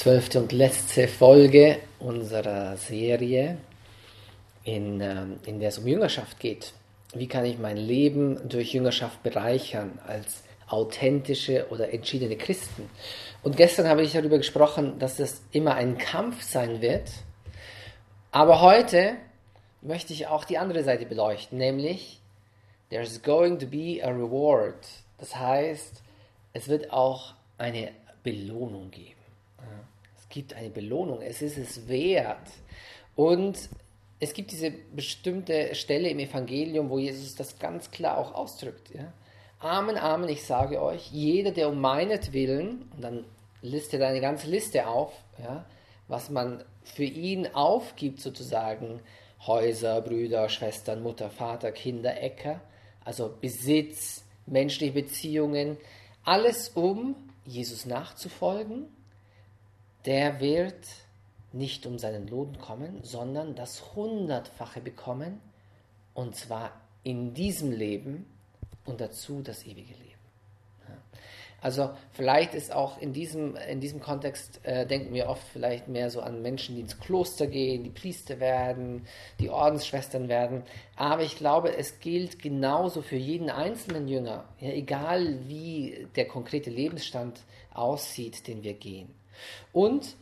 zwölfte und letzte Folge unserer Serie, in, ähm, in der es um Jüngerschaft geht. Wie kann ich mein Leben durch Jüngerschaft bereichern als authentische oder entschiedene Christen? Und gestern habe ich darüber gesprochen, dass es immer ein Kampf sein wird. Aber heute möchte ich auch die andere Seite beleuchten, nämlich there's going to be a reward. Das heißt, es wird auch eine Belohnung geben. Gibt eine Belohnung, es ist es wert. Und es gibt diese bestimmte Stelle im Evangelium, wo Jesus das ganz klar auch ausdrückt. Ja? Amen, Amen, ich sage euch, jeder, der um meinetwillen, und dann listet eine ganze Liste auf, ja, was man für ihn aufgibt sozusagen, Häuser, Brüder, Schwestern, Mutter, Vater, Kinder, Äcker, also Besitz, menschliche Beziehungen, alles um Jesus nachzufolgen, der wird nicht um seinen Lohn kommen, sondern das Hundertfache bekommen, und zwar in diesem Leben und dazu das ewige Leben. Also vielleicht ist auch in diesem, in diesem Kontext, äh, denken wir oft vielleicht mehr so an Menschen, die ins Kloster gehen, die Priester werden, die Ordensschwestern werden. Aber ich glaube, es gilt genauso für jeden einzelnen Jünger, ja, egal wie der konkrete Lebensstand aussieht, den wir gehen. Und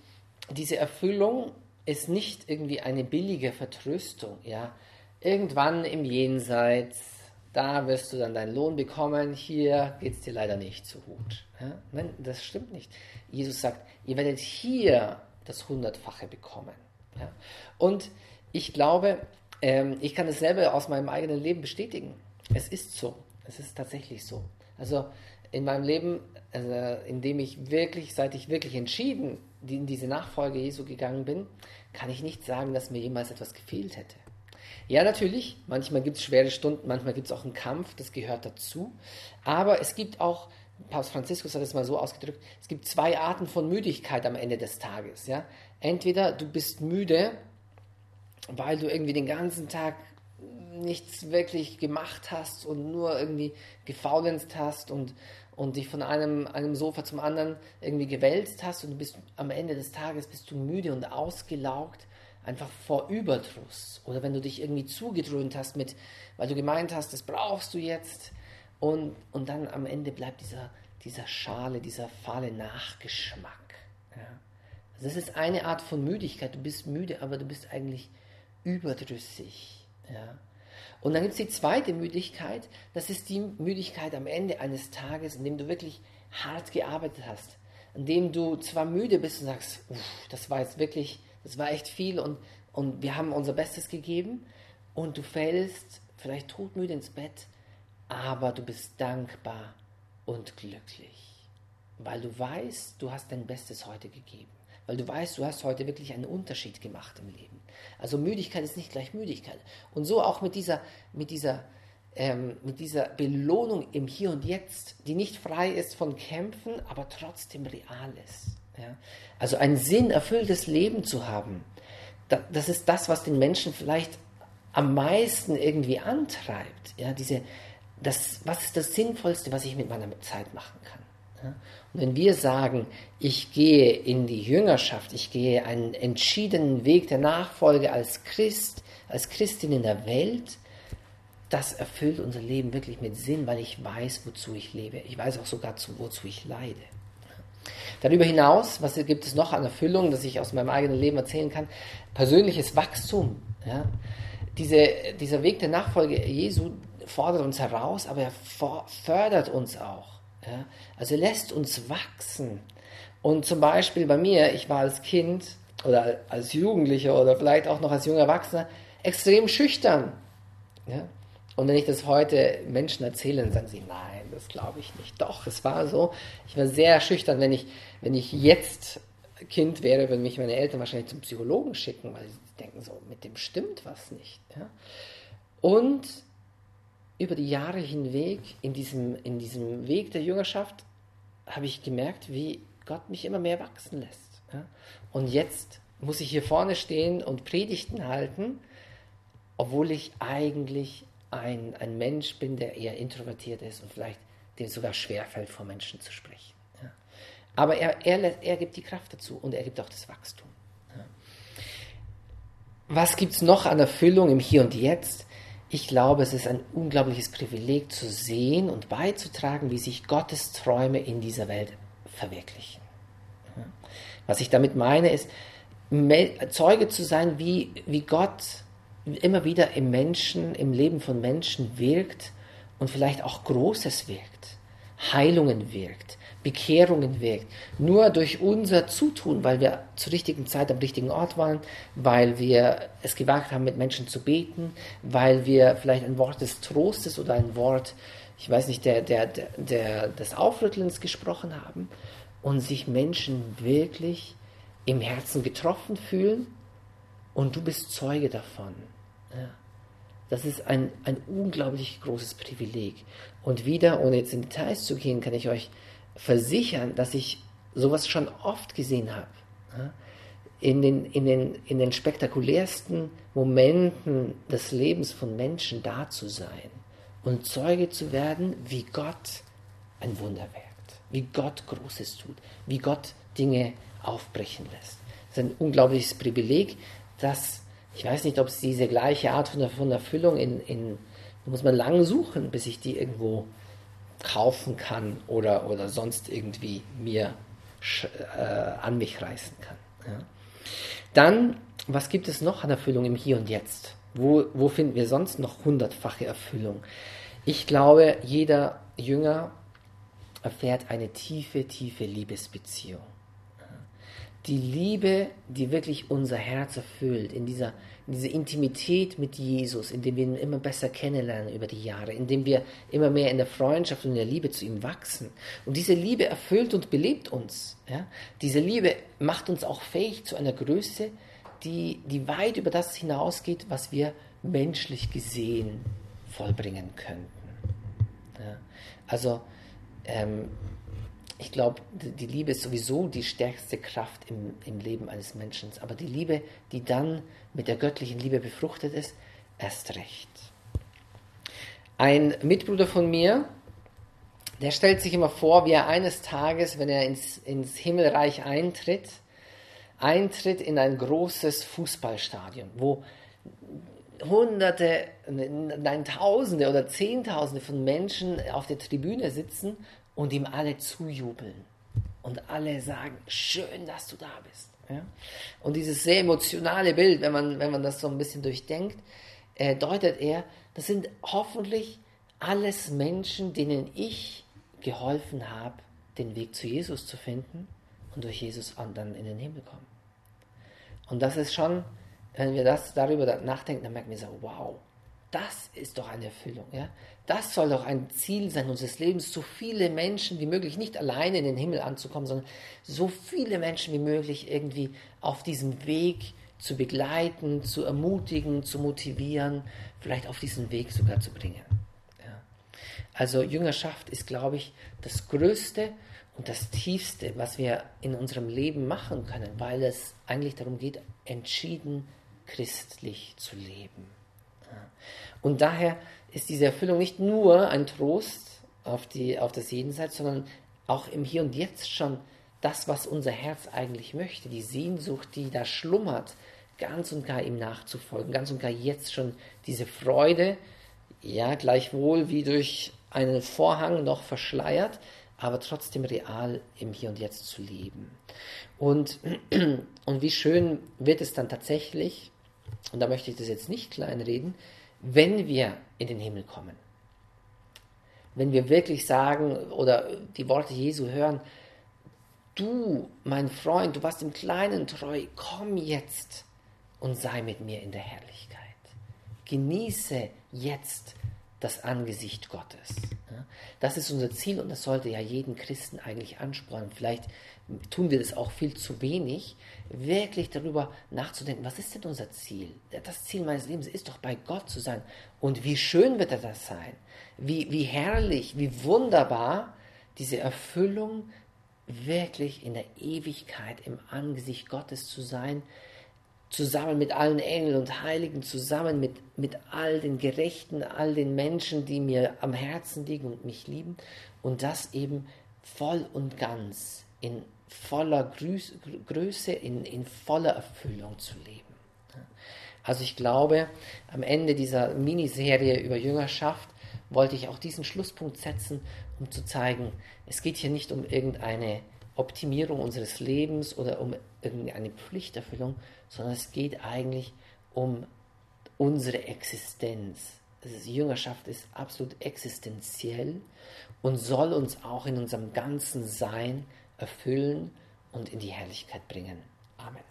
diese Erfüllung ist nicht irgendwie eine billige Vertröstung. Ja? Irgendwann im Jenseits da wirst du dann deinen Lohn bekommen, hier geht es dir leider nicht so gut. Ja? Nein, das stimmt nicht. Jesus sagt, ihr werdet hier das Hundertfache bekommen. Ja? Und ich glaube, ähm, ich kann es selber aus meinem eigenen Leben bestätigen. Es ist so. Es ist tatsächlich so. Also in meinem Leben, also in dem ich wirklich, seit ich wirklich entschieden in diese Nachfolge Jesu gegangen bin, kann ich nicht sagen, dass mir jemals etwas gefehlt hätte. Ja, natürlich, manchmal gibt es schwere Stunden, manchmal gibt es auch einen Kampf, das gehört dazu. Aber es gibt auch, Papst Franziskus hat es mal so ausgedrückt, es gibt zwei Arten von Müdigkeit am Ende des Tages. Ja? Entweder du bist müde, weil du irgendwie den ganzen Tag nichts wirklich gemacht hast und nur irgendwie gefaulenzt hast und, und dich von einem, einem Sofa zum anderen irgendwie gewälzt hast und du bist am Ende des Tages bist du müde und ausgelaugt einfach vor Überdruss oder wenn du dich irgendwie zugedröhnt hast mit, weil du gemeint hast, das brauchst du jetzt und, und dann am Ende bleibt dieser, dieser Schale, dieser fahle Nachgeschmack. Ja. Also das ist eine Art von Müdigkeit. Du bist müde, aber du bist eigentlich überdrüssig. Ja. Und dann gibt es die zweite Müdigkeit, das ist die Müdigkeit am Ende eines Tages, in dem du wirklich hart gearbeitet hast, in dem du zwar müde bist und sagst, das war jetzt wirklich das war echt viel und, und wir haben unser Bestes gegeben. Und du fällst vielleicht todmüde ins Bett, aber du bist dankbar und glücklich, weil du weißt, du hast dein Bestes heute gegeben, weil du weißt, du hast heute wirklich einen Unterschied gemacht im Leben. Also Müdigkeit ist nicht gleich Müdigkeit. Und so auch mit dieser, mit dieser, ähm, mit dieser Belohnung im Hier und Jetzt, die nicht frei ist von Kämpfen, aber trotzdem real ist. Ja? Also ein sinnerfülltes Leben zu haben, das ist das, was den Menschen vielleicht am meisten irgendwie antreibt. Ja? Diese, das, was ist das Sinnvollste, was ich mit meiner Zeit machen kann? Und wenn wir sagen, ich gehe in die Jüngerschaft, ich gehe einen entschiedenen Weg der Nachfolge als Christ, als Christin in der Welt, das erfüllt unser Leben wirklich mit Sinn, weil ich weiß, wozu ich lebe. Ich weiß auch sogar, wozu ich leide. Darüber hinaus, was gibt es noch an Erfüllung, das ich aus meinem eigenen Leben erzählen kann? Persönliches Wachstum. Ja? Diese, dieser Weg der Nachfolge Jesu fordert uns heraus, aber er fördert uns auch. Ja? Also lässt uns wachsen. Und zum Beispiel bei mir, ich war als Kind oder als Jugendlicher oder vielleicht auch noch als junger Erwachsener extrem schüchtern. Ja? Und wenn ich das heute Menschen erzähle, dann sagen sie, nein, das glaube ich nicht. Doch, es war so. Ich war sehr schüchtern. Wenn ich, wenn ich jetzt Kind wäre, würden mich meine Eltern wahrscheinlich zum Psychologen schicken, weil sie denken so, mit dem stimmt was nicht. Ja? Und über die Jahre hinweg, in diesem, in diesem Weg der Jüngerschaft, habe ich gemerkt, wie Gott mich immer mehr wachsen lässt. Ja? Und jetzt muss ich hier vorne stehen und Predigten halten, obwohl ich eigentlich ein, ein Mensch bin, der eher introvertiert ist und vielleicht dem sogar schwerfällt, vor Menschen zu sprechen. Ja. Aber er, er, er gibt die Kraft dazu und er gibt auch das Wachstum. Was gibt es noch an Erfüllung im Hier und Jetzt? Ich glaube, es ist ein unglaubliches Privileg zu sehen und beizutragen, wie sich Gottes Träume in dieser Welt verwirklichen. Was ich damit meine, ist, Zeuge zu sein, wie, wie Gott immer wieder im Menschen, im Leben von Menschen wirkt und vielleicht auch Großes wirkt, Heilungen wirkt, Bekehrungen wirkt. Nur durch unser Zutun, weil wir zur richtigen Zeit am richtigen Ort waren, weil wir es gewagt haben, mit Menschen zu beten, weil wir vielleicht ein Wort des Trostes oder ein Wort, ich weiß nicht, der, der, der, des Aufrüttelns gesprochen haben und sich Menschen wirklich im Herzen getroffen fühlen und du bist Zeuge davon. Ja. Das ist ein, ein unglaublich großes Privileg. Und wieder, ohne jetzt in Details zu gehen, kann ich euch versichern, dass ich sowas schon oft gesehen habe. In den, in, den, in den spektakulärsten Momenten des Lebens von Menschen da zu sein und Zeuge zu werden, wie Gott ein Wunder wirkt, wie Gott Großes tut, wie Gott Dinge aufbrechen lässt. Das ist ein unglaubliches Privileg, dass ich weiß nicht, ob es diese gleiche Art von, von Erfüllung in, in, da muss man lang suchen, bis ich die irgendwo kaufen kann oder, oder sonst irgendwie mir äh, an mich reißen kann. Ja. Dann, was gibt es noch an Erfüllung im Hier und Jetzt? Wo, wo finden wir sonst noch hundertfache Erfüllung? Ich glaube, jeder Jünger erfährt eine tiefe, tiefe Liebesbeziehung. Die Liebe, die wirklich unser Herz erfüllt, in dieser diese Intimität mit Jesus, indem wir ihn immer besser kennenlernen über die Jahre, indem wir immer mehr in der Freundschaft und in der Liebe zu ihm wachsen. Und diese Liebe erfüllt und belebt uns. Ja? Diese Liebe macht uns auch fähig zu einer Größe, die, die weit über das hinausgeht, was wir menschlich gesehen vollbringen könnten. Ja? Also ähm, ich glaube, die Liebe ist sowieso die stärkste Kraft im, im Leben eines Menschen. Aber die Liebe, die dann mit der göttlichen Liebe befruchtet ist, erst recht. Ein Mitbruder von mir, der stellt sich immer vor, wie er eines Tages, wenn er ins, ins Himmelreich eintritt, eintritt in ein großes Fußballstadion, wo Hunderte, nein, Tausende oder Zehntausende von Menschen auf der Tribüne sitzen und ihm alle zujubeln und alle sagen, schön, dass du da bist. Ja? Und dieses sehr emotionale Bild, wenn man, wenn man das so ein bisschen durchdenkt, äh, deutet er, das sind hoffentlich alles Menschen, denen ich geholfen habe, den Weg zu Jesus zu finden und durch Jesus dann in den Himmel kommen. Und das ist schon, wenn wir das darüber nachdenken, dann merken wir so, wow, das ist doch eine Erfüllung. Ja? Das soll doch ein Ziel sein unseres Lebens, so viele Menschen wie möglich nicht alleine in den Himmel anzukommen, sondern so viele Menschen wie möglich irgendwie auf diesem Weg zu begleiten, zu ermutigen, zu motivieren, vielleicht auf diesen Weg sogar zu bringen. Ja. Also Jüngerschaft ist, glaube ich, das Größte und das Tiefste, was wir in unserem Leben machen können, weil es eigentlich darum geht, entschieden christlich zu leben. Und daher ist diese Erfüllung nicht nur ein Trost auf, die, auf das Jenseits, sondern auch im Hier und Jetzt schon das, was unser Herz eigentlich möchte, die Sehnsucht, die da schlummert, ganz und gar ihm nachzufolgen, ganz und gar jetzt schon diese Freude, ja, gleichwohl wie durch einen Vorhang noch verschleiert, aber trotzdem real im Hier und Jetzt zu leben. Und, und wie schön wird es dann tatsächlich, und da möchte ich das jetzt nicht kleinreden, wenn wir in den Himmel kommen. Wenn wir wirklich sagen oder die Worte Jesu hören, du, mein Freund, du warst im Kleinen treu, komm jetzt und sei mit mir in der Herrlichkeit. Genieße jetzt das Angesicht Gottes. Das ist unser Ziel und das sollte ja jeden Christen eigentlich anspornen. Vielleicht tun wir das auch viel zu wenig, wirklich darüber nachzudenken, was ist denn unser Ziel? Das Ziel meines Lebens ist doch bei Gott zu sein. Und wie schön wird er das sein? Wie, wie herrlich, wie wunderbar diese Erfüllung wirklich in der Ewigkeit im Angesicht Gottes zu sein, zusammen mit allen Engeln und Heiligen, zusammen mit, mit all den Gerechten, all den Menschen, die mir am Herzen liegen und mich lieben und das eben voll und ganz in voller Größe, in, in voller Erfüllung zu leben. Also ich glaube, am Ende dieser Miniserie über Jüngerschaft wollte ich auch diesen Schlusspunkt setzen, um zu zeigen, es geht hier nicht um irgendeine Optimierung unseres Lebens oder um irgendeine Pflichterfüllung, sondern es geht eigentlich um unsere Existenz. Also Jüngerschaft ist absolut existenziell und soll uns auch in unserem ganzen Sein erfüllen und in die Herrlichkeit bringen. Amen.